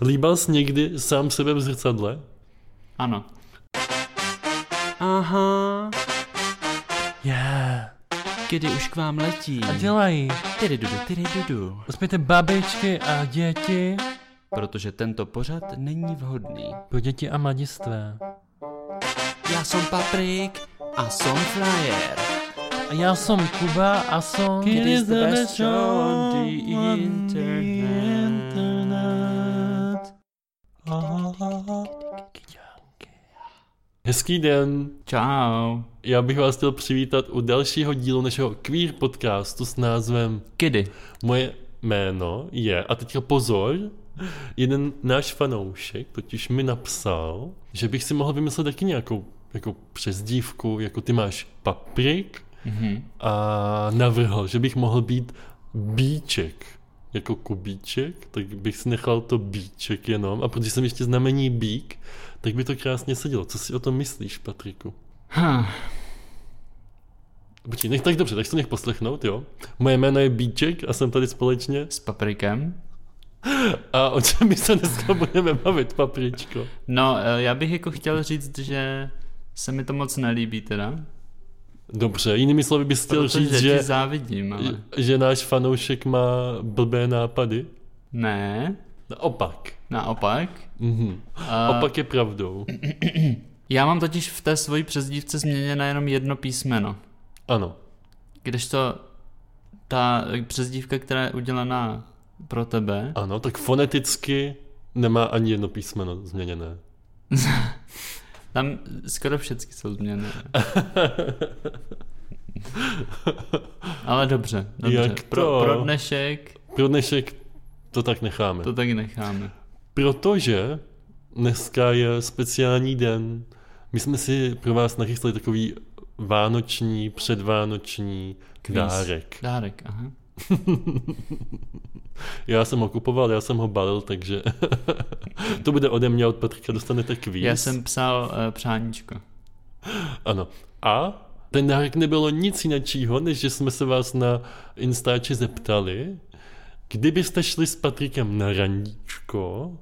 Líbal jsi někdy sám sebe v zrcadle? Ano. Aha, Yeah. kdy už k vám letí. A dělají. Tyry dudu, tyry dudu. Uspějte babičky a děti. Protože tento pořad není vhodný. Pro děti a mladistvé. Já jsem Paprik a jsem Flyer. A já jsem Kuba a jsem... It is the best show on the internet. Hezký den. Čau. Já bych vás chtěl přivítat u dalšího dílu našeho queer podcastu s názvem Kdy? Moje jméno je, a teďka pozor, jeden náš fanoušek totiž mi napsal, že bych si mohl vymyslet taky nějakou jako přezdívku, jako ty máš paprik Mhm. a navrhl, že bych mohl být bíček jako kubíček, tak bych si nechal to bíček jenom a protože jsem ještě znamení bík, tak by to krásně sedělo. Co si o tom myslíš, Patriku? Hm. Počkej, nech tak dobře, tak si to nech poslechnout, jo. Moje jméno je Bíček a jsem tady společně. S paprikem? A o čem my se dneska budeme bavit, papričko? No, eh, já bych jako chtěl říct, že se mi to moc nelíbí teda. Dobře, jinými slovy bys chtěl Protože říct, že, závidím, ale... že náš fanoušek má blbé nápady? Ne, Naopak. naopak. Mhm. A Opak je pravdou. Já mám totiž v té svojí přezdívce změněno jenom jedno písmeno. Ano. Kdežto ta přezdívka, která je udělaná pro tebe, Ano, tak foneticky nemá ani jedno písmeno změněné. tam skoro všechny jsou změněné. Ale dobře, dobře. Jak Pro, to? pro dnešek Pro dnešek to tak necháme. to taky necháme. Protože dneska je speciální den. My jsme si pro vás nachystali takový vánoční, předvánoční Kvíz. dárek. Dárek, aha. Já jsem ho kupoval, já jsem ho balil, takže to bude ode mě od Patrika, dostanete kvíz. Já jsem psal uh, přáníčko. Ano. A ten dárek nebylo nic jiného, než že jsme se vás na Instači zeptali, kdybyste šli s Patrikem na randíčko,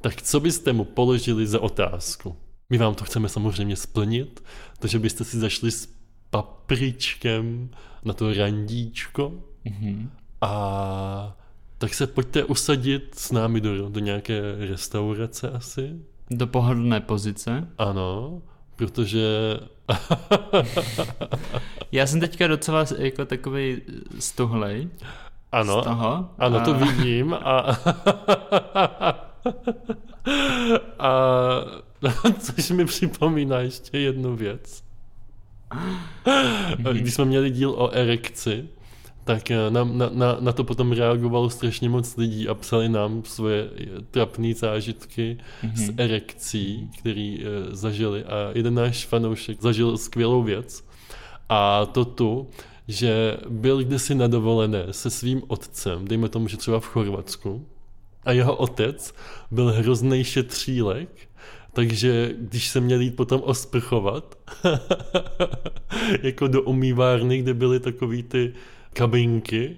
tak co byste mu položili za otázku? My vám to chceme samozřejmě splnit, takže byste si zašli s papričkem na to randíčko Mhm. a tak se pojďte usadit s námi do, do nějaké restaurace asi. Do pohodlné pozice. Ano, protože Já jsem teďka docela jako takový stuhlej ano, z toho. ano, to a- vidím a a což mi připomíná ještě jednu věc. Když jsme měli díl o erekci, tak eh, na, na, na, na to potom reagovalo strašně moc lidí a psali nám svoje trapné zážitky s erekcí, který e, zažili. A jeden náš fanoušek zažil skvělou věc. A to tu, že byl kdysi na dovolené se svým otcem, dejme tomu, že třeba v Chorvatsku, a jeho otec byl hrozný šetřílek, takže když se měl jít potom osprchovat, jako do umývárny, kde byly takový ty kabinky,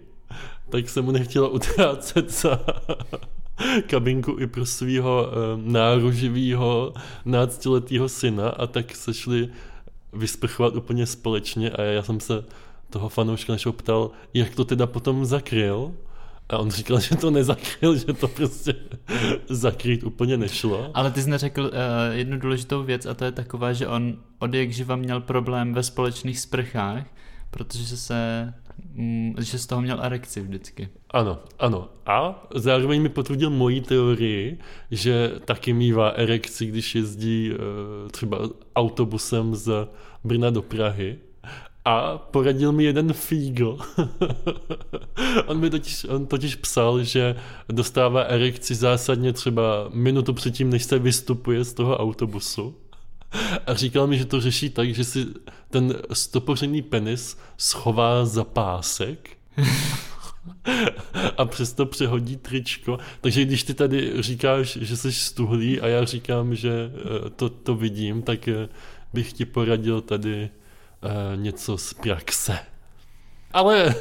tak se mu nechtělo utrácet za kabinku i pro svého náruživého náctiletého syna a tak se šli vysprchovat úplně společně a já jsem se toho fanouška našeho ptal, jak to teda potom zakryl a on říkal, že to nezakryl, že to prostě zakrýt úplně nešlo. Ale ty jsi neřekl uh, jednu důležitou věc a to je taková, že on od jak živa měl problém ve společných sprchách, protože se, že z toho měl erekci vždycky. Ano, ano. A zároveň mi potvrdil moji teorii, že taky mývá erekci, když jezdí uh, třeba autobusem z Brna do Prahy. A poradil mi jeden fígl. on mi totiž, on totiž psal, že dostává erekci zásadně třeba minutu předtím, než se vystupuje z toho autobusu. A říkal mi, že to řeší tak, že si ten stopořený penis schová za pásek a přesto přehodí tričko. Takže když ty tady říkáš, že jsi stuhlý a já říkám, že eh, to, to vidím, tak eh, bych ti poradil tady eh, něco z praxe. Ale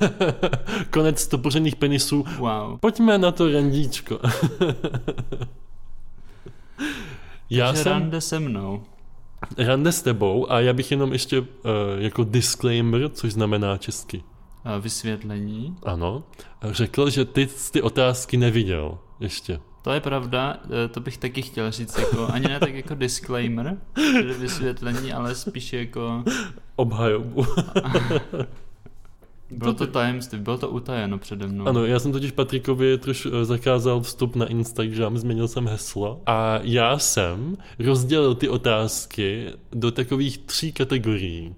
konec stopořených penisů. Wow. Pojďme na to randíčko. Já že jsem rande se mnou. Rande s tebou a já bych jenom ještě uh, jako disclaimer, což znamená česky. A vysvětlení. Ano, řekl, že ty ty otázky neviděl ještě. To je pravda, eh, to bych taky chtěl říct, jako, ani ne tak jako disclaimer, vysvětlení, ale spíš jako, Obhajobu. bylo to tajemství, bylo to utajeno přede mnou. Ano, já jsem totiž Patrikovi troš eh, zakázal vstup na Instagram, změnil jsem heslo a já jsem rozdělil ty otázky do takových tří kategorií.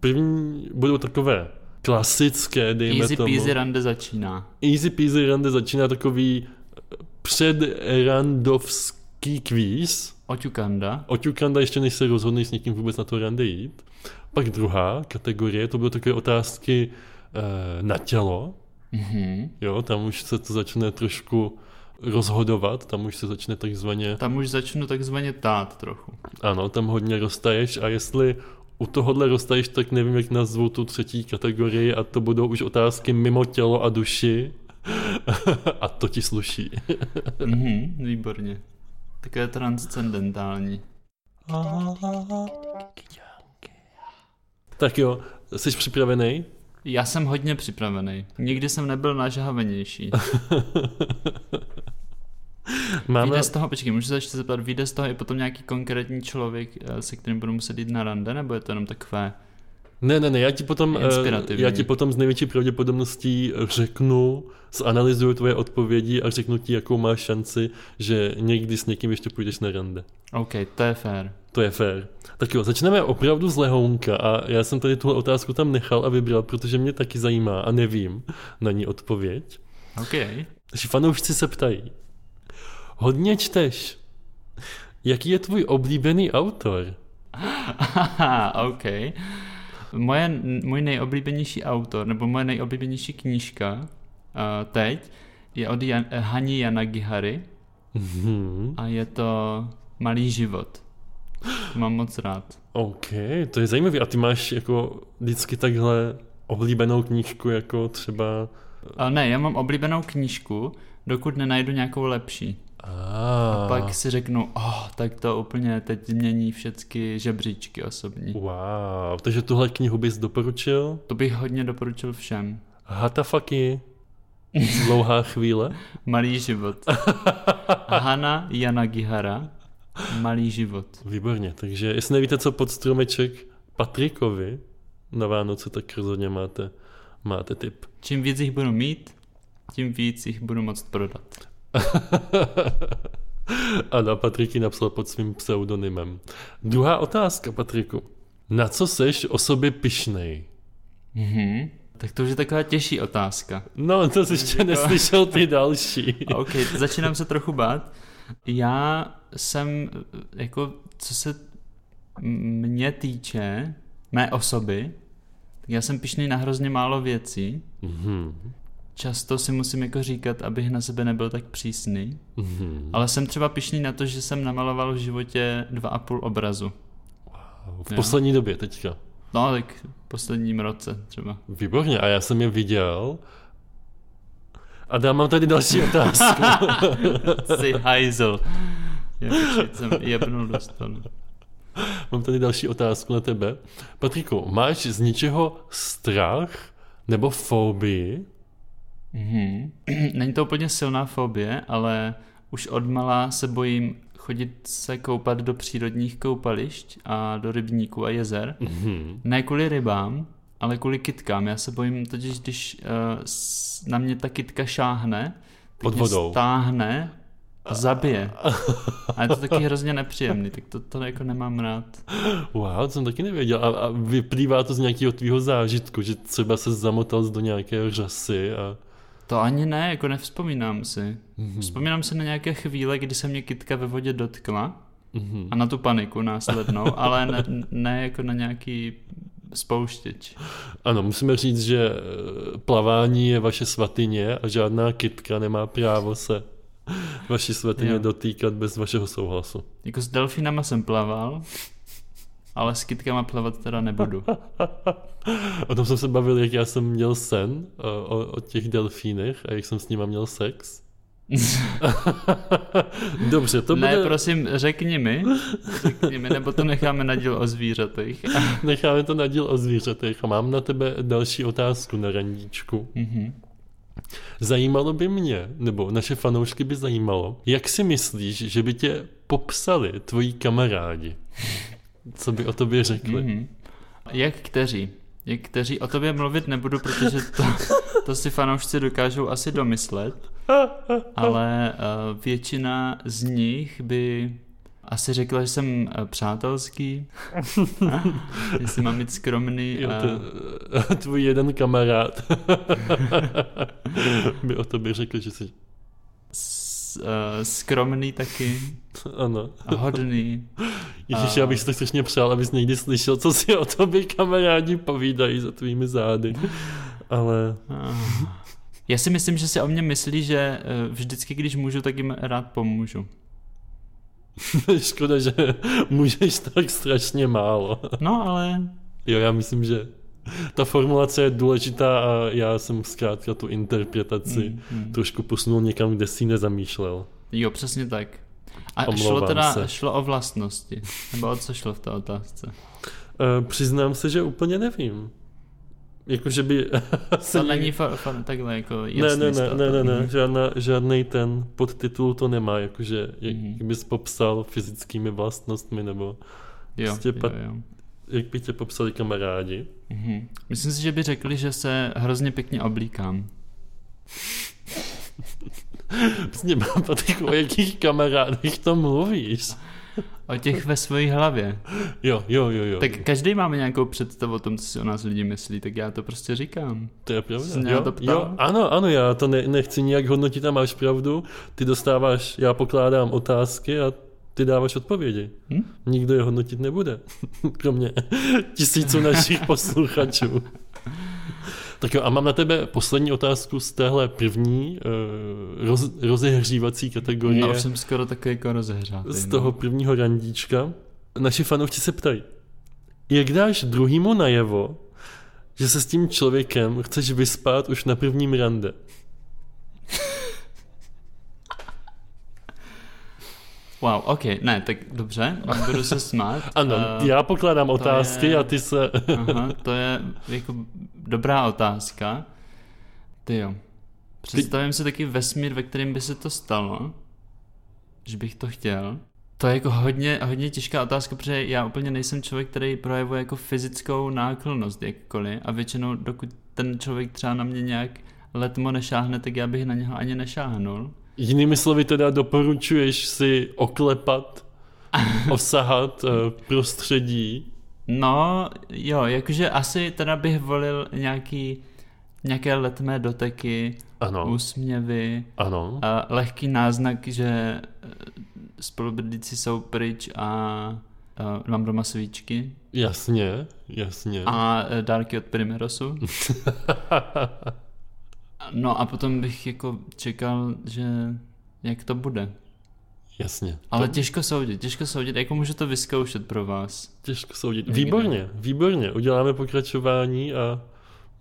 První budou takové klasické, dejme Easy tomu. peasy rande začíná. Easy peasy rande začíná takový předrandovský kvíz. Oťukanda. Oťukanda ještě než se rozhodneš s někým vůbec na to rande jít. Pak druhá kategorie, to byly takové otázky na tělo. Mhm. Jo, tam už se to začne trošku rozhodovat, tam už se začne takzvaně, Tam už začnu takzvaně tát trochu. ano, tam hodně roztaješ a jestli u tohohle roztaješ, tak nevím, jak nazvu tu třetí kategorii a to budou už otázky mimo tělo a duši a to ti sluší. Mhm, výborně. Takové transcendentální. Tak jo, jsi připravený? Já jsem hodně připravený. Nikdy jsem nebyl nažhavenější. Máme... Vyjde z toho, počkej, můžu se ještě zeptat, vyjde z toho i potom nějaký konkrétní člověk, eh, se kterým budu muset jít na rande, nebo je to jenom takové? Ne, ne, ne, já ti potom, eh, já ti potom z největší pravděpodobností řeknu, zanalizuju tvoje odpovědi a řeknu ti, jakou máš šanci, že někdy s někým ještě půjdeš na rande. OK, to je fér. To je fér. Tak jo, začneme opravdu z lehounka a já jsem tady tuhle otázku tam nechal a vybral, protože mě taky zajímá a nevím na ní odpověď. OK. Takže fanoušci se ptají. Hodně čteš. Jaký je tvůj oblíbený autor? Haha, OK. Moje, můj nejoblíbenější autor, nebo moje nejoblíbenější knížka uh, teď je od Jan, Hani Yanagihary Mhm. a je to Malý život. Mám moc rád. OK, to je zajímavé. A ty máš jako vždycky takhle oblíbenou knížku, jako třeba... Ale ne, já mám oblíbenou knížku, dokud nenajdu nějakou lepší. A Pak si řeknu, oh, tak to úplně teď změní všechny žebříčky osobní. Wow, takže tuhle knihu bys doporučil? To bych hodně doporučil všem. Hatafaky. Dlouhá chvíle. Malý život. Hana Yanagihara. Malý život. Výborně, takže jestli nevíte, co pod stromeček Patrikovi na Vánoce, tak rozhodně máte, máte tip. Čím víc jich budu mít, tím víc jich budu moct prodat. Ano, Patriky napsal pod svým pseudonymem. Druhá otázka, Patriku. Na co seš o sobě pišnej? Mhm. Tak to už je taková těžší otázka. No, to jsi ještě neslyšel ty další. OK, začínám se trochu bát. Já jsem, jako, co se mě týče, mé osoby, tak já jsem pišný na hrozně málo věcí. Mhm, Často si musím jako říkat, abych na sebe nebyl tak přísný. mhm. Ale jsem třeba pišný na to, že jsem namaloval v životě dva a půl obrazu. V Jo. poslední době teďka. No, tak v posledním roce třeba. Výborně, a já jsem je viděl. A dám mám tady další otázku. Jsi hajzel. Já jsem jebnul do stolu. mám tady další otázku na tebe. Patriku, máš z ničeho strach nebo fobii? Mhm. Není to úplně silná fobie, ale už odmala se bojím chodit se koupat do přírodních koupališť a do rybníků a jezer. Mhm. Ne kvůli rybám, ale kvůli kytkám. Já se bojím totiž, když uh, na mě ta kytka šáhne, Pod vodou. stáhne a zabije. A je to taky hrozně nepříjemný, tak to, to jako nemám rád. Wow, to jsem taky nevěděl. A, a vyplývá to z nějakého tvýho zážitku, že třeba se zamotal do nějaké řasy a... To ani ne, jako nevzpomínám si. Mhm. Vzpomínám si na nějaké chvíle, kdy se mě kytka ve vodě dotkla Mhm. a na tu paniku následnou, ale ne, ne jako na nějaký spouštěč. Ano, musíme říct, že eh, plavání je vaše svatyně a žádná kytka nemá právo se vaší svatyně dotýkat bez vašeho souhlasu. Jako s delfinama jsem plaval, ale s kytkama plavat teda nebudu. O tom jsem se bavil, jak já jsem měl sen o, o, o těch delfínech a jak jsem s nima měl sex. Dobře, to ne, bude... prosím, řekni mi, řekni mi, nebo to necháme na díl o zvířatech. Necháme to na díl o zvířatech a mám na tebe další otázku na randíčku. Mhm. Zajímalo by mě, nebo naše fanoušky by zajímalo, jak si myslíš, že by tě popsali tvoji kamarádi? Co by o tobě řekli? Mhm. Jak kteří? Jak kteří? O tobě mluvit nebudu, protože to, to si fanoušci dokážou asi domyslet, ale uh, většina z nich by asi řekla, že jsem eh, přátelský, jestli mám být skromný. Jo, a- to, tvůj jeden kamarád by o tobě řekl, že jsi... s, uh, skromný taky Ano. a hodný. Ježíš, A- já bych si to strašně přál, abys někdy slyšel, co si o tobě kamarádi povídají za tvými zády. Ale A- Já si myslím, že si o mě myslí, že eh, vždycky, když můžu, tak jim rád pomůžu. škoda, že můžeš tak strašně málo. No, ale Jo, já myslím, že ta formulace je důležitá a já jsem zkrátka tu interpretaci Mm, mm. trošku posunul někam, kde si nezamýšlel. jo, přesně tak. A šlo Omlouvám teda se. šlo o vlastnosti. Nebo o co šlo v té otázce? E, přiznám se, že úplně nevím. Jakože by... se To není fa- fa- takhle jako Ne, jasný ne, ne, stav. ne, ne, ne, Mhm. žádná, žádný ten podtitul to nemá, jakože jak Mhm. bys popsal fyzickými vlastnostmi, nebo Jo, prostě jo, pat- jo. jak by tě popsali kamarádi. Mhm. Myslím si, že by řekli, že se hrozně pěkně oblíkám. Vlastně mám o jakých kamarádech to mluvíš? O těch ve své hlavě. Jo, jo, jo, jo. Tak každý máme nějakou představu o tom, co si o nás lidi myslí, tak já to prostě říkám. To je pravda. Jsi Jo, to ptal? jo, ano, ano, já to ne, nechci nijak hodnotit a máš pravdu. Ty dostáváš, já pokládám otázky a ty dáváš odpovědi. Hm? Nikdo je hodnotit nebude. Kromě tisíců našich posluchačů. Tak jo, a mám na tebe poslední otázku z téhle první uh, roz, rozehřívací kategorie No, už jsem skoro takový jako rozehřátý. z no. toho prvního randíčka. Naši fanoušci se ptají, jak dáš druhýmu najevo, že se s tím člověkem chceš vyspat už na prvním rande? Wow, ok, ne, tak dobře, budu se smát. Ano, Eh, já pokládám otázky je- a ty se... Aha, to je jako dobrá otázka. Ty jo. Představím si taky vesmír, ve kterém by se to stalo, že bych to chtěl. To je jako hodně, hodně těžká otázka, protože já úplně nejsem člověk, který projevuje jako fyzickou náklonnost jakkoliv a většinou dokud ten člověk třeba na mě nějak letmo nešáhne, tak já bych na něho ani nešáhnul. Jinými slovy teda doporučuješ si oklepat, osahat eh, prostředí. No, jo, jakože asi teda bych volil nějaký, nějaké letmé doteky, Ano, úsměvy, ano. a lehký náznak, že eh, spolubydlící jsou pryč a uh, mám doma svíčky Jasně, jasně. a eh, dárky od Primerosu. No a potom bych jako čekal, že jak to bude. Jasně. Ale To těžko soudit, těžko soudit, jako můžu to vyzkoušet pro vás. těžko soudit. Výborně, výborně. Uděláme pokračování a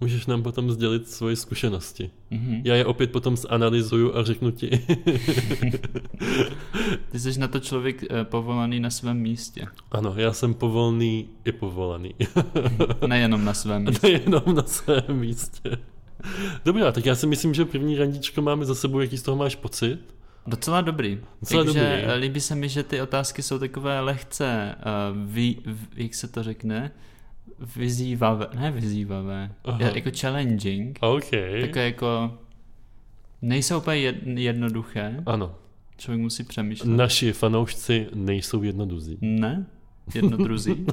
můžeš nám potom sdělit svoje zkušenosti. Mhm. Já je opět potom zanalizuju a řeknu ti. Ty jsi na to člověk eh, povolaný na svém místě. ano, já jsem povolný i povolaný. Nejenom na svém místě. Nejenom na svém místě. Dobrá, tak já si myslím, že první randičko máme za sebou. Jaký z toho máš pocit? Docela dobrý. Docela Takže dobrý. eh, líbí se mi, že ty otázky jsou takové lehce, uh, vy, v, jak se to řekne, vyzývavé, ne vyzývavé, Aha. jako challenging, OK. takové jako, nejsou úplně jed, jednoduché, Ano, člověk musí přemýšlet. naši fanoušci nejsou jednoduzí. Ne? Jednodruzí. uh,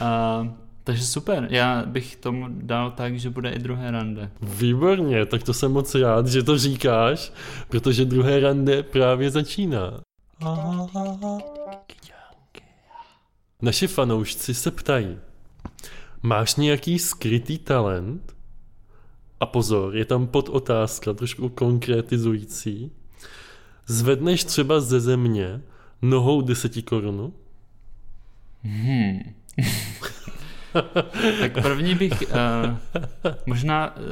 takže super, já bych tomu dal tak, že bude i druhé rande. Výborně, tak to jsem moc rád, že to říkáš, protože druhé rande právě začíná. Naši fanoušci se ptají, máš nějaký skrytý talent? A pozor, je tam podotázka, trošku konkretizující. Zvedneš třeba ze země nohou deseti korunu? Hmm. tak první bych uh, možná uh,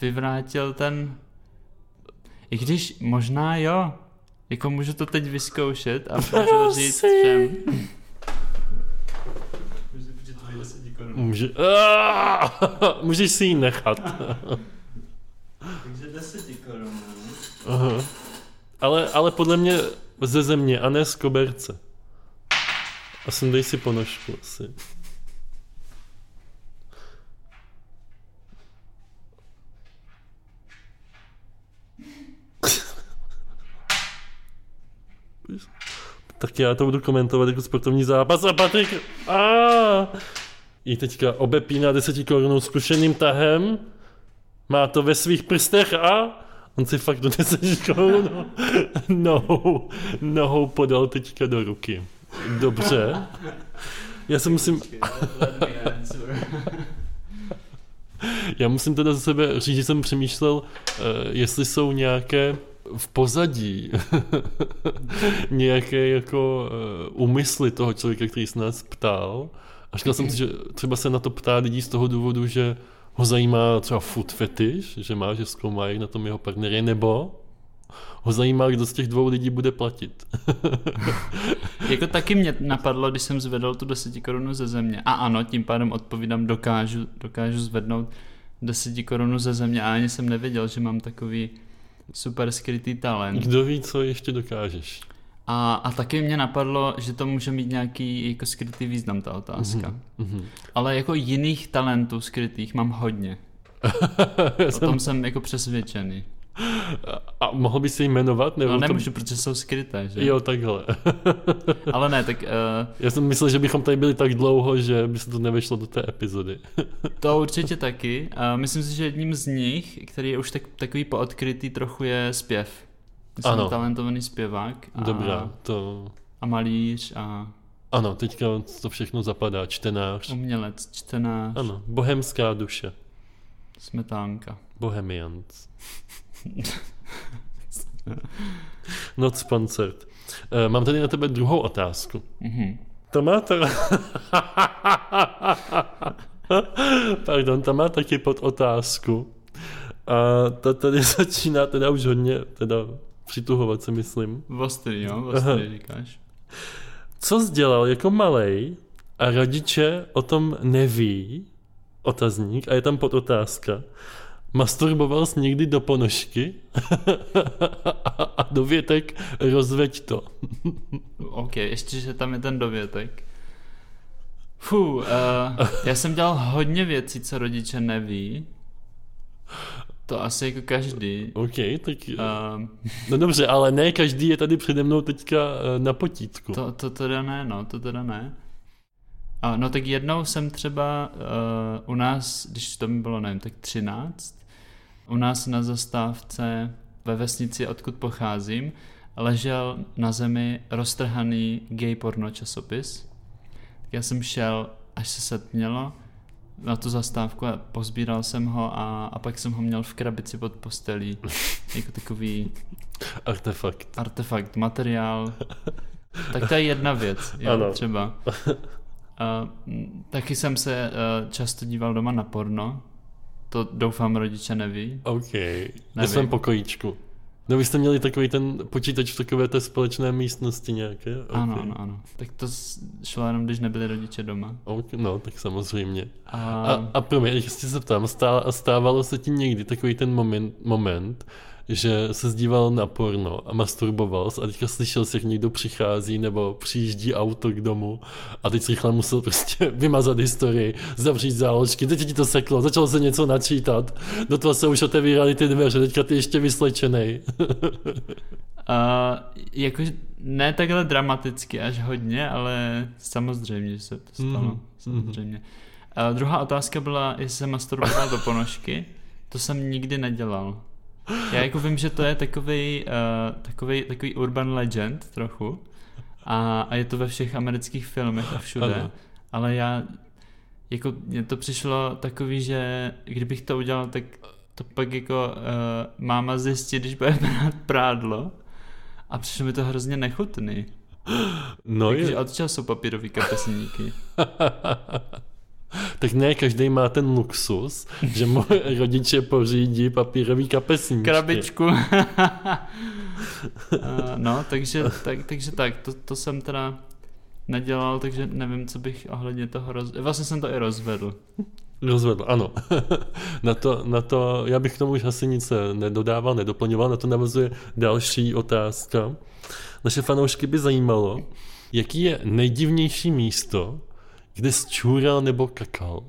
vyvrátil ten... I když možná jo. Jako můžu to teď vyzkoušet a můžu říct všem. Může... Můžeš si ji nechat. Takže 10 korun. Aha. Ale, ale podle mě ze země a ne z koberce. A sundej si ponožku asi. Tak já to budu komentovat jako sportovní zápas a Patrik a i teďka obepíná 10 korunou zkušeným tahem, má to ve svých prstech a on si fakt do 10 korun nohou, nohou podal teďka do ruky. Dobře. Já se musím... Já musím teda za sebe říct, že jsem přemýšlel, eh, jestli jsou nějaké v pozadí nějaké jako uh, úmysly toho člověka, který se nás ptal. A říkal jsem si, že třeba se na to ptá lidí z toho důvodu, že ho zajímá třeba food fetish, že má, že zkoumá, jak na tom jeho partner je, nebo ho zajímá, kdo z těch dvou lidí bude platit. jako taky mě napadlo, když jsem zvedl tu 10 korunu ze země. A ano, tím pádem odpovídám, dokážu, dokážu zvednout 10 korunu ze země a ani jsem nevěděl, že mám takový super skrytý talent. Kdo ví, co ještě dokážeš. A, a taky mě napadlo, že to může mít nějaký jako skrytý význam, ta otázka. Mm-hmm. Ale jako jiných talentů skrytých mám hodně. o tom jsem jako přesvědčený. A mohl by si jmenovat? Nebo no nemůžu, to... protože jsou skryté, že? Jo, takhle. Ale ne, tak... Uh... Já jsem myslel, že bychom tady byli tak dlouho, že by se to nevešlo do té epizody. to určitě taky. Uh, myslím si, že jedním z nich, který je už tak, takový poodkrytý trochu, je zpěv. Jsem ano. talentovaný zpěvák. A, Dobrá, to... A malíř a... Ano, teďka to všechno zapadá. Čtenář. Umělec, čtenář. Ano, bohemská duše. Smetánka. Bohemians. Not sponsored. Uh, mám tady na tebe druhou otázku. Mm-hmm. To má to... Pardon, tam má taky pod otázku. A to tady začíná teda už hodně teda přituhovat, se myslím. Vostry, jo? Vostry říkáš. Co jsi dělal jako malej a rodiče o tom neví, otazník, a je tam pod otázka. Masturboval jsi někdy do ponožky a dovětek rozveď to. OK, ještě, že tam je ten dovětek. Fú, uh, já jsem dělal hodně věcí, co rodiče neví. To asi jako každý. OK, tak... Uh, no dobře, ale ne každý je tady přede mnou teďka eh, na potítku. To, to teda ne, no, to teda ne. A, no tak jednou jsem třeba uh, u nás, když to mi bylo, nevím, tak 13, u nás na zastávce ve vesnici, odkud pocházím, ležel na zemi roztrhaný gay porno časopis. Tak já jsem šel, až se setmělo, na tu zastávku a pozbíral jsem ho a, a pak jsem ho měl v krabici pod postelí. jako takový... Artefakt. Artefakt, materiál. Tak to je jedna věc, jo, ano. třeba. A, taky jsem se uh, často díval doma na porno, to doufám rodiče neví. OK, ve svém pokojíčku. No vy jste měli takový ten počítač v takové té společné místnosti nějaké? Okay. Ano, ano, ano. Tak to šlo jenom, když nebyli rodiče doma. Okay, no, tak samozřejmě. A, a, a pro mě, jestli se ptám, stávalo se ti někdy takový ten moment, moment že se zdíval na porno a masturboval a teďka slyšel si, jak někdo přichází nebo přijíždí auto k domu a teď rychle musel prostě vymazat historii, zavřít záložky, teď ti to seklo, začalo se něco načítat, do toho se už otevíraly ty dveře, teďka ty ještě vyslečenej. uh, jako ne takhle dramaticky až hodně, ale samozřejmě, že se to stalo. Mm. Samozřejmě. Uh, druhá otázka byla, jestli jsem masturboval do ponožky. To jsem nikdy nedělal. Já jako vím, že to je takový, uh, takový, takový urban legend trochu a, a je to ve všech amerických filmech a všude, ano. ale já jako mně to přišlo takový, že kdybych to udělal, tak to pak jako uh, máma zjistí, když bude brát prádlo a přišlo mi to hrozně nechutný. No Takže je. od jsou papírový kapesníky? tak ne každý má ten luxus, že mu rodiče pořídí papírový kapesníčky. Krabičku. no, takže tak, takže tak to, to jsem teda nedělal, takže nevím, co bych ohledně toho roz... Vlastně jsem to i rozvedl. Rozvedl, ano. na, to, na to, já bych k tomu už asi nic nedodával, nedoplňoval, na to navazuje další otázka. Naše fanoušky by zajímalo, jaký je nejdivnější místo, kde čůral nebo kakal?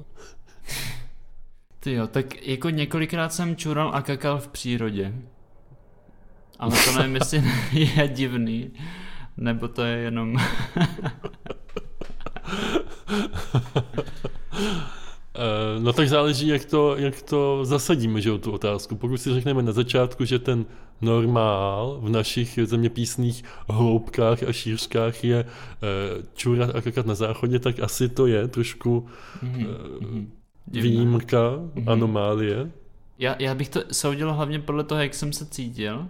Ty jo, tak jako několikrát jsem čural a kakal v přírodě. Ale to nevím, jestli je divný, nebo to je jenom... Eh, no tak záleží, jak to, jak to zasadíme, že tu otázku. Pokud si řekneme na začátku, že ten normál v našich zeměpísných hloubkách a šířkách je e, čurat a kakat na záchodě, tak asi to je trošku mm-hmm. výjimka, mm-hmm. anomálie. Já, já bych to soudil hlavně podle toho, jak jsem se cítil.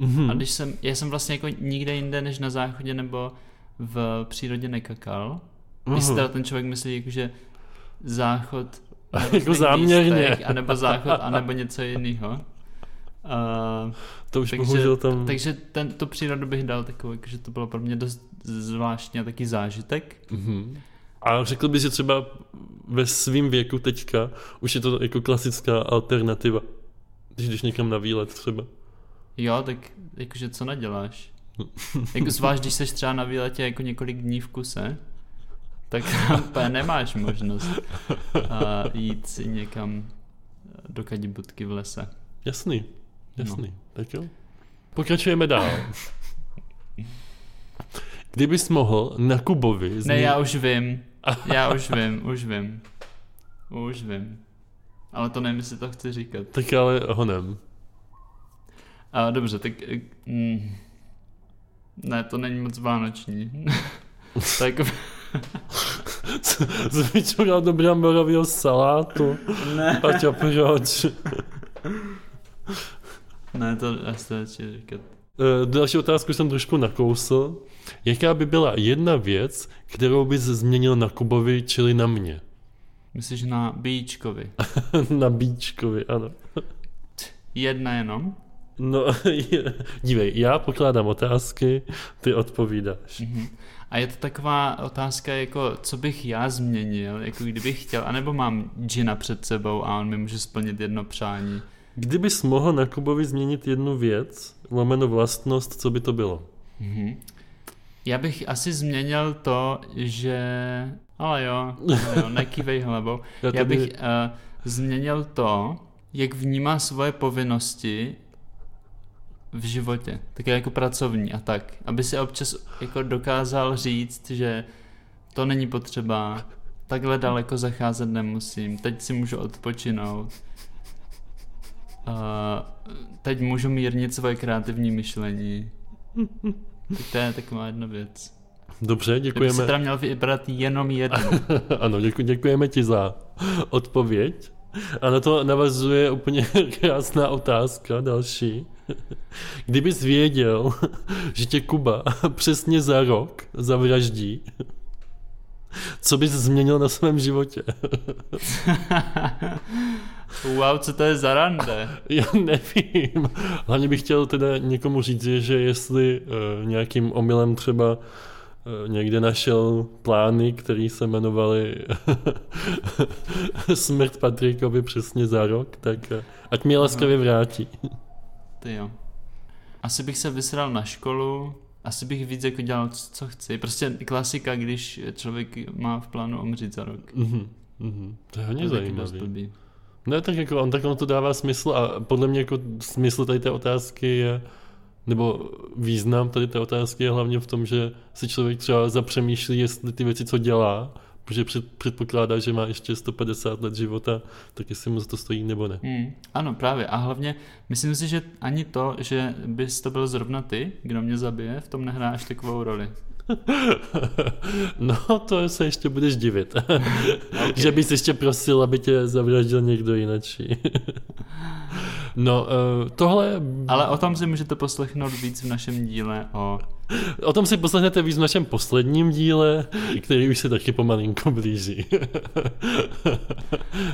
Mm-hmm. A když jsem, já jsem vlastně jako nikde jinde než na záchodě nebo v přírodě nekakal. Když mm-hmm. si teda ten člověk myslí, jako, že záchod jako záměrně. Místech, anebo záchod, anebo něco jiného. Uh, to už takže, bohužel tam... Takže ten, tu přírodu bych dal takový, že to bylo pro mě dost zvláštní a taky zážitek. Mm-hmm. A řekl bys, že třeba ve svém věku teďka už je to jako klasická alternativa, když jdeš někam na výlet třeba. Jo, tak jakože co naděláš? jako zvlášť, když jsi třeba na výletě jako několik dní v kuse, tak tam nemáš možnost a jít si někam do kadibutky v lese. Jasný, jasný. No. Tak jo. Pokračujeme dál. Kdybys mohl na Kubovi... Zmi... Ne, já už vím. Já už vím, už vím. Už vím. Ale to nevím, jestli to chci říkat. Tak ale honem. A, dobře, tak... Mm, ne, to není moc vánoční. tak... Zvyčural do bramborového salátu. Ne. Paťo, proč? ne, to asi radši říkat. E, další otázku jsem trošku nakousl. Jaká by byla jedna věc, kterou bys změnil na Kubovi, čili na mě? Myslíš na Bíčkovi? na Bíčkovi, ano. Jedna jenom? No, dívej, já pokládám otázky, ty odpovídáš. Mm-hmm. A je to taková otázka, jako co bych já změnil, jako kdybych chtěl, anebo mám džina před sebou a on mi může splnit jedno přání. Kdybys mohl na Kubovi změnit jednu věc, lomeno vlastnost, co by to bylo? Mm-hmm. Já bych asi změnil to, že... Ale jo, ale jo nekývej hlavou. Já, tady... Já bych uh, změnil to, jak vnímá svoje povinnosti v životě, také jako pracovní a tak, aby si občas jako dokázal říct, že to není potřeba, takhle daleko zacházet nemusím, teď si můžu odpočinout, teď můžu mírnit svoje kreativní myšlení. Tak to je taková jedna věc. Dobře, děkujeme. Kdyby si teda měl vybrat jenom jednu. ano, děku, děkujeme ti za odpověď. A na to navazuje úplně krásná otázka, další. Kdybys věděl, že tě Kuba přesně za rok zavraždí, co bys změnil na svém životě? wow, co to je za rande? Já nevím. Hlavně bych chtěl teda někomu říct, že jestli uh, nějakým omylem třeba Eh, někde našel plány, které se jmenovaly Smrt Patrikovi přesně za rok, tak eh, ať mě laskavě vrátí. Ty jo. Asi bych se vysral na školu, asi bych víc jako dělal, co chci. Prostě klasika, když člověk má v plánu umřít za rok. Mm-hmm. Mm-hmm. To je hodně zajímavé. Ne, tak jako on, tak on to dává smysl a podle mě jako smysl tady té otázky je nebo význam tady té otázky je hlavně v tom, že si člověk třeba zapřemýšlí, jestli ty věci, co dělá, protože před, předpokládá, že má ještě 150 let života, tak jestli mu za to stojí nebo ne. Hmm, ano, právě. A hlavně myslím si, že ani to, že bys to byl zrovna ty, kdo mě zabije, v tom nehráš takovou roli. no, to se ještě budeš divit. okay. že bys ještě prosil, aby tě zavraždil někdo jinačí. No, uh, tohle... Ale o tom si můžete poslechnout víc v našem díle o... O tom si poslechnete víc v našem posledním díle, který už se taky pomalinko blíží.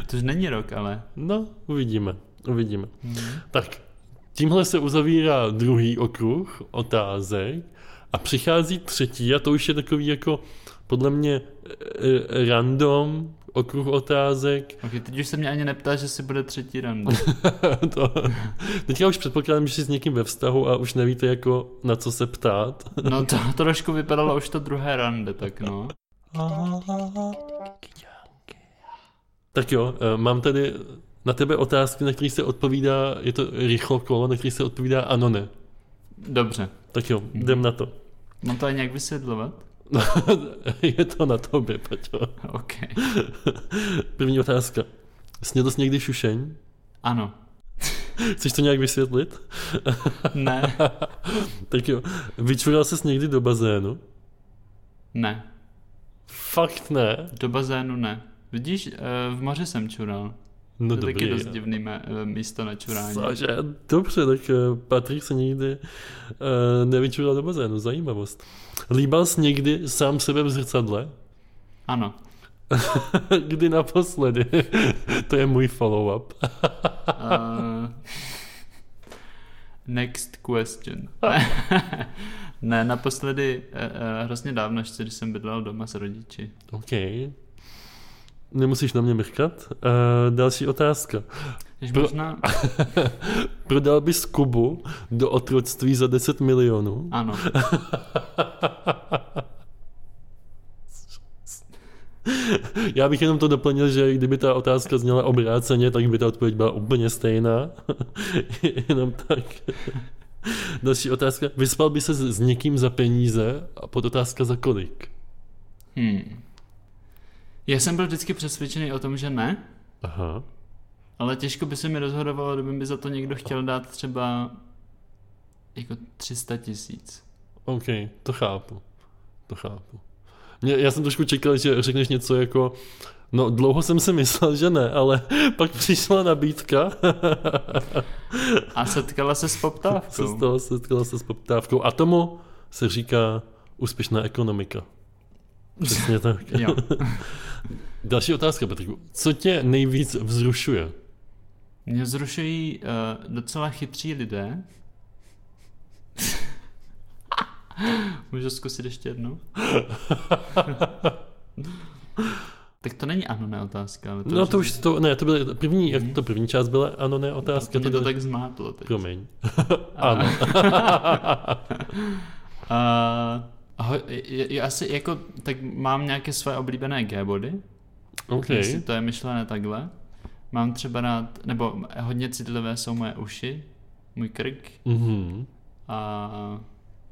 to už není rok, ale... No, uvidíme, uvidíme. Hmm. Tak, tímhle se uzavírá druhý okruh otázek a přichází třetí a to už je takový jako podle mě eh, random okruh otázek. Ok, teď už se mě ani neptá, že si bude třetí random. to, teďka už předpokládám, že jsi s někým ve vztahu a už nevíte jako na co se ptát. no to, to trošku vypadalo už to druhé rande, tak no. Tak jo, eh, mám tady na tebe otázky, na které se odpovídá, je to rychlo kolo, na které se odpovídá ano, ne. Dobře. Tak jo, jdem na to. Mám to nějak vysvětlovat? je to na tobě, Paťo. OK. První otázka. Snědl jsi někdy šušeň? Ano. Chceš to nějak vysvětlit? ne. tak jo. Vyčural jsi někdy do bazénu? Ne. Fakt ne? Do bazénu ne. Vidíš, eh, v moři jsem čural. No to je dobrý. taky dost divný eh, místo na čurání. Cože? Dobře, tak eh, Patrik se nikdy uh, nevyčural do bazénu. Zajímavost. Líbal jsi někdy sám sebe v zrcadle? Ano. Kdy naposledy? to je můj follow-up. uh, next question. ne, naposledy uh, uh, hrozně dávno, ještě když jsem bydlel doma s rodiči. OK. Nemusíš na mě mrkat. Uh, další otázka. Pro... možná... Prodal bys Kubu do otroctví za 10 milionů? Ano. Já bych jenom to doplnil, že kdyby ta otázka zněla obráceně, tak by ta odpověď byla úplně stejná. jenom tak. Další otázka. Vyspal by se s někým za peníze a pod otázka za kolik? Hmm. Já jsem byl vždycky přesvědčený o tom, že ne. Aha. Ale těžko by se mi rozhodovalo, kdyby mi za to někdo chtěl dát třeba jako 300 tisíc. OK, to chápu. To chápu. Mě, já jsem trošku čekal, že řekneš něco jako No dlouho jsem si myslel, že ne, ale pak přišla nabídka. A setkala se s poptávkou. Setkala, setkala se s poptávkou. A tomu se říká úspěšná ekonomika. Přesně tak. jo. Další otázka, Patriku. Co tě nejvíc vzrušuje? Mě vzrušují uh, docela chytří lidé. Můžu zkusit ještě jednou? tak to není ano, ne otázka. Ale to no to už to, ne, to bylo první, jak to první část byla ano, ne otázka. To, to, to tak zmátlo teď. Promiň. ano. uh, Ahoj, já asi jako, tak mám nějaké své oblíbené G-body. Okay. Jestli to je myšlené takhle. Mám třeba rád, nebo hodně citlivé jsou moje uši, můj krk. Mm-hmm. A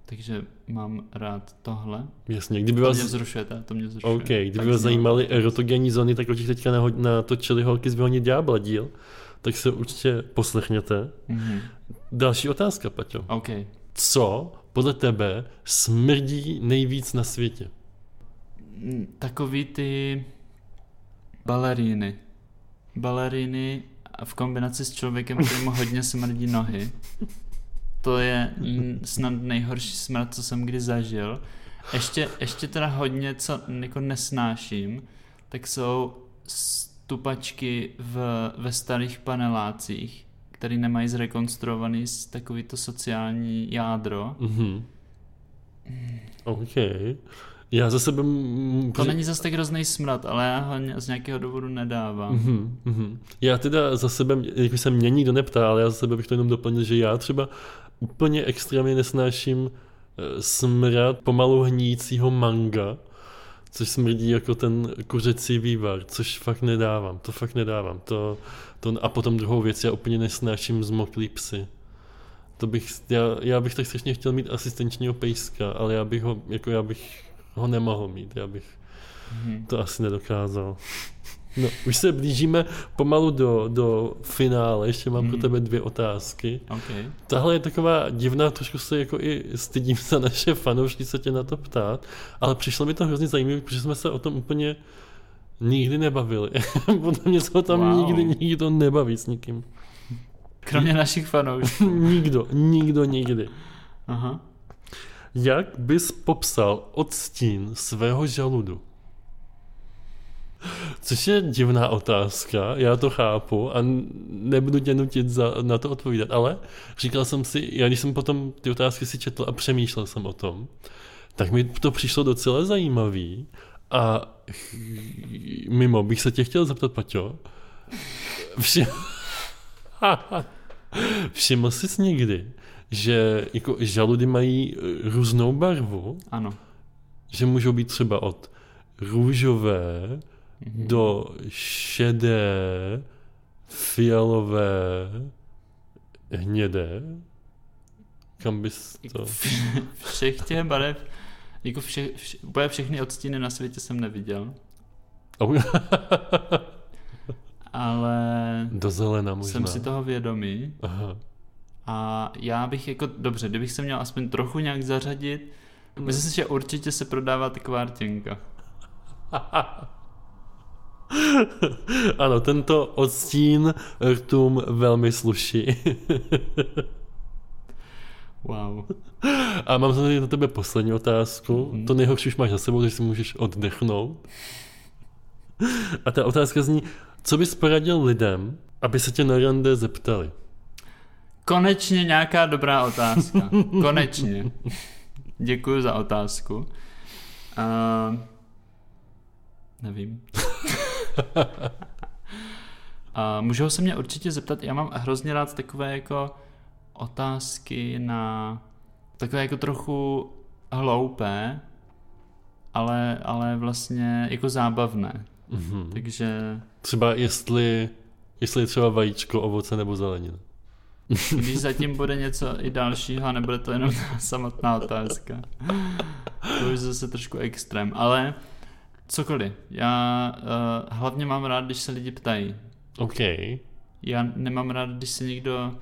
takže mám rád tohle. Jasně, kdyby vás... To mě vzrušuje, to mě vzrušuje. OK, kdyby vás zajímaly erotogenní zóny, tak určitě teďka natočili holky z Vyhoní Ďábla díl, tak se určitě poslechněte. Mm-hmm. Další otázka, Paťo. OK. Co podle tebe smrdí nejvíc na světě? Takový ty baleríny. Baleríny v kombinaci s člověkem, kterému hodně smrdí nohy. To je snad nejhorší smrad, co jsem kdy zažil. Ještě, ještě teda hodně, co jako nesnáším, tak jsou stupačky v, ve starých panelácích, který nemají zrekonstruovaný z takovýto sociální jádro. Mm-hmm. OK. Já za sebe... To není zase tak hrozný smrad, ale já ho z nějakého důvodu nedávám. Mm-hmm, mm-hmm. Já teda za sebe, jako se mě nikdo neptá, ale já za sebe bych to jenom doplnil, že já třeba úplně extrémně nesnáším eh, smrad pomalu hníjícího manga, což smrdí jako ten kuřecí vývar, což fakt nedávám, to fakt nedávám. To, to, a potom druhou věc, já úplně nesnáším zmoklý psy. To bych, já, já bych tak strašně chtěl mít asistenčního pejska, ale já bych ho, jako já bych ho nemohl mít, já bych hmm. to asi nedokázal. No, už se blížíme pomalu do, do finále, ještě mám hmm. pro tebe dvě otázky. Okay. Tahle je taková divná, trošku se jako i stydím za naše fanoušky se tě na to ptát, ale přišlo mi to hrozně zajímavé, protože jsme se o tom úplně nikdy nebavili. Podle mě se o tam wow. nikdy nikdo nebaví s nikým. Kromě našich fanoušků. nikdo, nikdo nikdy. Aha. Jak bys popsal odstín svého žaludu? Což je divná otázka, já to chápu a nebudu tě nutit za, na to odpovídat, ale říkal jsem si, já když jsem potom ty otázky si četl a přemýšlel jsem o tom, tak mi to přišlo docela zajímavý a mimo bych se tě chtěl zeptat, Paťo, všim... všiml jsi někdy, že jako žaludy mají různou barvu? Ano. Že můžou být třeba od růžové mm-hmm. do šedé, fialové, hnědé. Kam bys to... Všech těch barev, jako vše, vše, úplně všechny odstíny na světě jsem neviděl. Oh. Ale do zelena možná. jsem si toho vědomý. Aha. A já bych jako, dobře, kdybych se měl aspoň trochu nějak zařadit, myslím si, že určitě se prodává taková rtěnka. ano, tento odstín rtum velmi sluší. wow. A mám tady na tebe poslední otázku. Mm-hmm. To nejhorší už máš za sebou, že si můžeš oddechnout. A ta otázka zní, co bys poradil lidem, aby se tě na rande zeptali? Konečně nějaká dobrá otázka. Konečně. Děkuji za otázku. Uh, nevím. A můžou se mě určitě zeptat, já mám hrozně rád takové jako otázky na takové jako trochu hloupé, ale, ale vlastně jako zábavné. Mm-hmm. Takže... Třeba jestli, jestli je třeba vajíčko, ovoce nebo zelenina. Když zatím bude něco i dalšího a nebude to jenom samotná otázka. To už zase trošku extrém, ale cokoliv. Já uh, hlavně mám rád, když se lidi ptají. OK. Já nemám rád, když se někdo...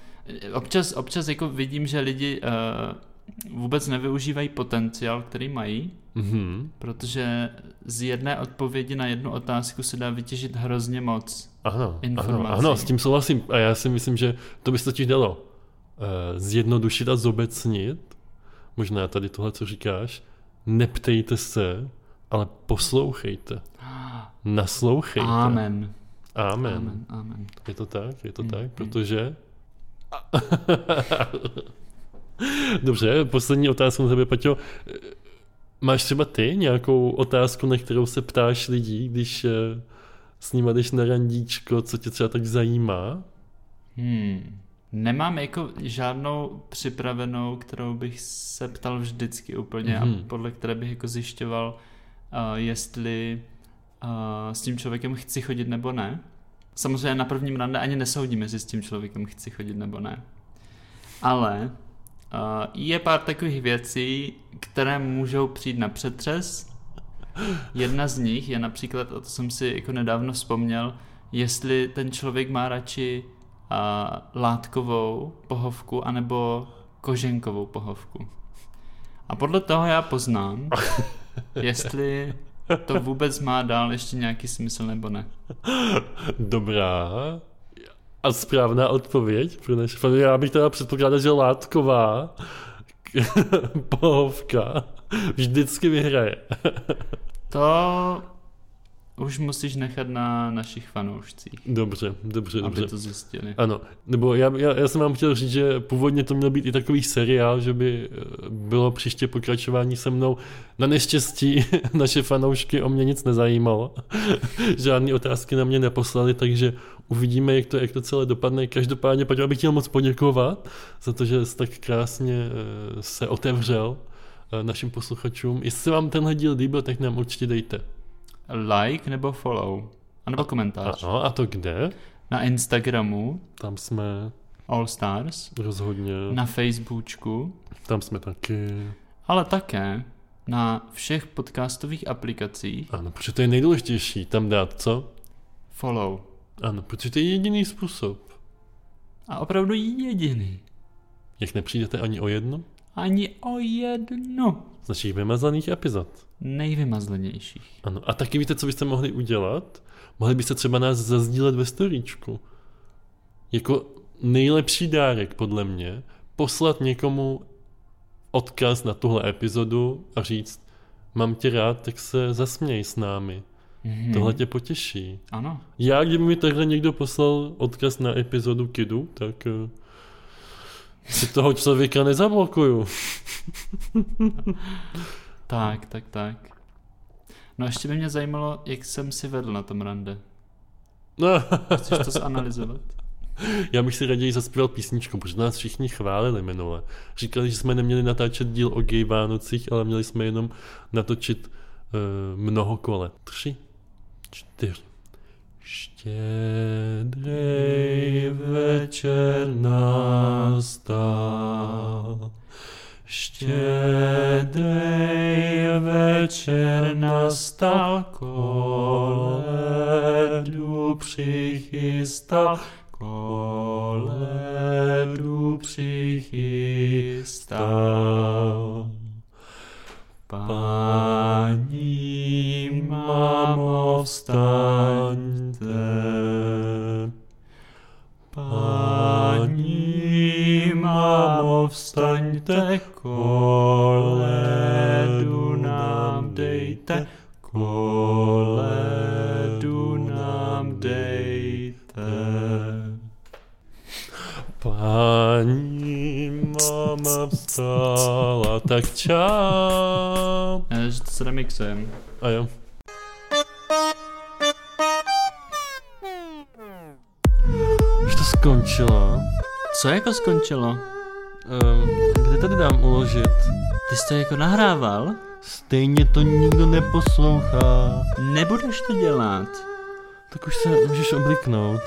Občas, občas jako vidím, že lidi uh, vůbec nevyužívají potenciál, který mají, mm-hmm. protože z jedné odpovědi na jednu otázku se dá vytěžit hrozně moc ano, informací. Ano, ano, s tím souhlasím. A já si myslím, že to by se totiž dalo uh, zjednodušit a zobecnit. Možná tady tohle, co říkáš. Neptejte se, ale poslouchejte. Naslouchejte. Amen. Amen. Amen. Amen. Je to tak, je to mm, tak, mm. protože... Dobře, poslední otázka na tebe, Paťo. Máš třeba ty nějakou otázku, na kterou se ptáš lidí, když eh, s nimi jdeš na randíčko, co tě třeba tak zajímá? Hmm. Nemám jako žádnou připravenou, kterou bych se ptal vždycky úplně mm-hmm. a mhm. podle které bych jako zjišťoval, jestli uh, s tím člověkem chci chodit nebo ne. Samozřejmě na prvním rande ani nesoudím, jestli s tím člověkem chci chodit nebo ne. Ale uh, je pár takových věcí, které můžou přijít na přetřes. Jedna z nich je například, a to jsem si jako nedávno vzpomněl, jestli ten člověk má radši látkovou pohovku anebo koženkovou pohovku. A podle toho já poznám, jestli to vůbec má dál ještě nějaký smysl nebo ne. Dobrá. A správná odpověď pro naše fany. Já bych teda předpokládal, že látková pohovka vždycky vyhraje. to už musíš nechat na našich fanoušcích. Dobře, dobře, aby dobře. Aby to zjistili. Ano, nebo já, já, já jsem vám chtěl říct, že původně to měl být i takový seriál, že by eh, bylo příště pokračování se mnou. Na neštěstí naše fanoušky o mě nic nezajímalo. Žádné otázky na mě neposlali, takže uvidíme, jak to, jak to celé dopadne. Každopádně, Paťo, bych chtěl moc poděkovat za to, že jsi tak krásně eh, se otevřel eh, našim posluchačům. Jestli vám tenhle díl líbil, tak nám určitě dejte like nebo follow. A nebo komentář. Ano, a to kde? Na Instagramu. Tam jsme. All Stars. Rozhodně. Na Facebooku. Tam jsme taky. Ale také na všech podcastových aplikacích. Ano, protože to je nejdůležitější. Tam dát co? Follow. Ano, protože to je jediný způsob. A opravdu jediný. Jak nepřijdete ani o jedno? Ani o jedno. Z našich vymazaných epizod nejvymazlenějších. Ano, a taky víte, co byste mohli udělat? Mohli byste třeba nás zazdílet ve storíčku. Jako nejlepší dárek podle mě poslat někomu odkaz na tuhle epizodu a říct, mám tě rád, tak se zasměj s námi. Mhm. Tohle tě potěší. Ano. Já, kdyby mi takhle někdo poslal odkaz na epizodu Kidu, tak uh, si toho člověka nezablokuju. Tak, tak, tak. No ještě by mě zajímalo, jak jsem si vedl na tom rande. No, Chceš to zanalizovat? já bych si raději zaspíval písničku, protože nás všichni chválili minule. Říkali, že jsme neměli natáčet díl o gay Vánocích, ale měli jsme jenom natočit uh, mnoho kole. Tři, čtyři. Štědrý večer nastal. Štědrý večer nastal, koledu přichystal, koledu přichystal. Paní vstaňte, koledu nám dejte, koledu nám dejte. Paní mama vstala, tak čau. Ne, že to se remixujem. A jo. Už to skončilo. Co jako skončilo? Dám uložit? Ty jsi to jako nahrával? Stejně to nikdo neposlouchá. Nebudeš to dělat. Tak už se můžeš obliknout.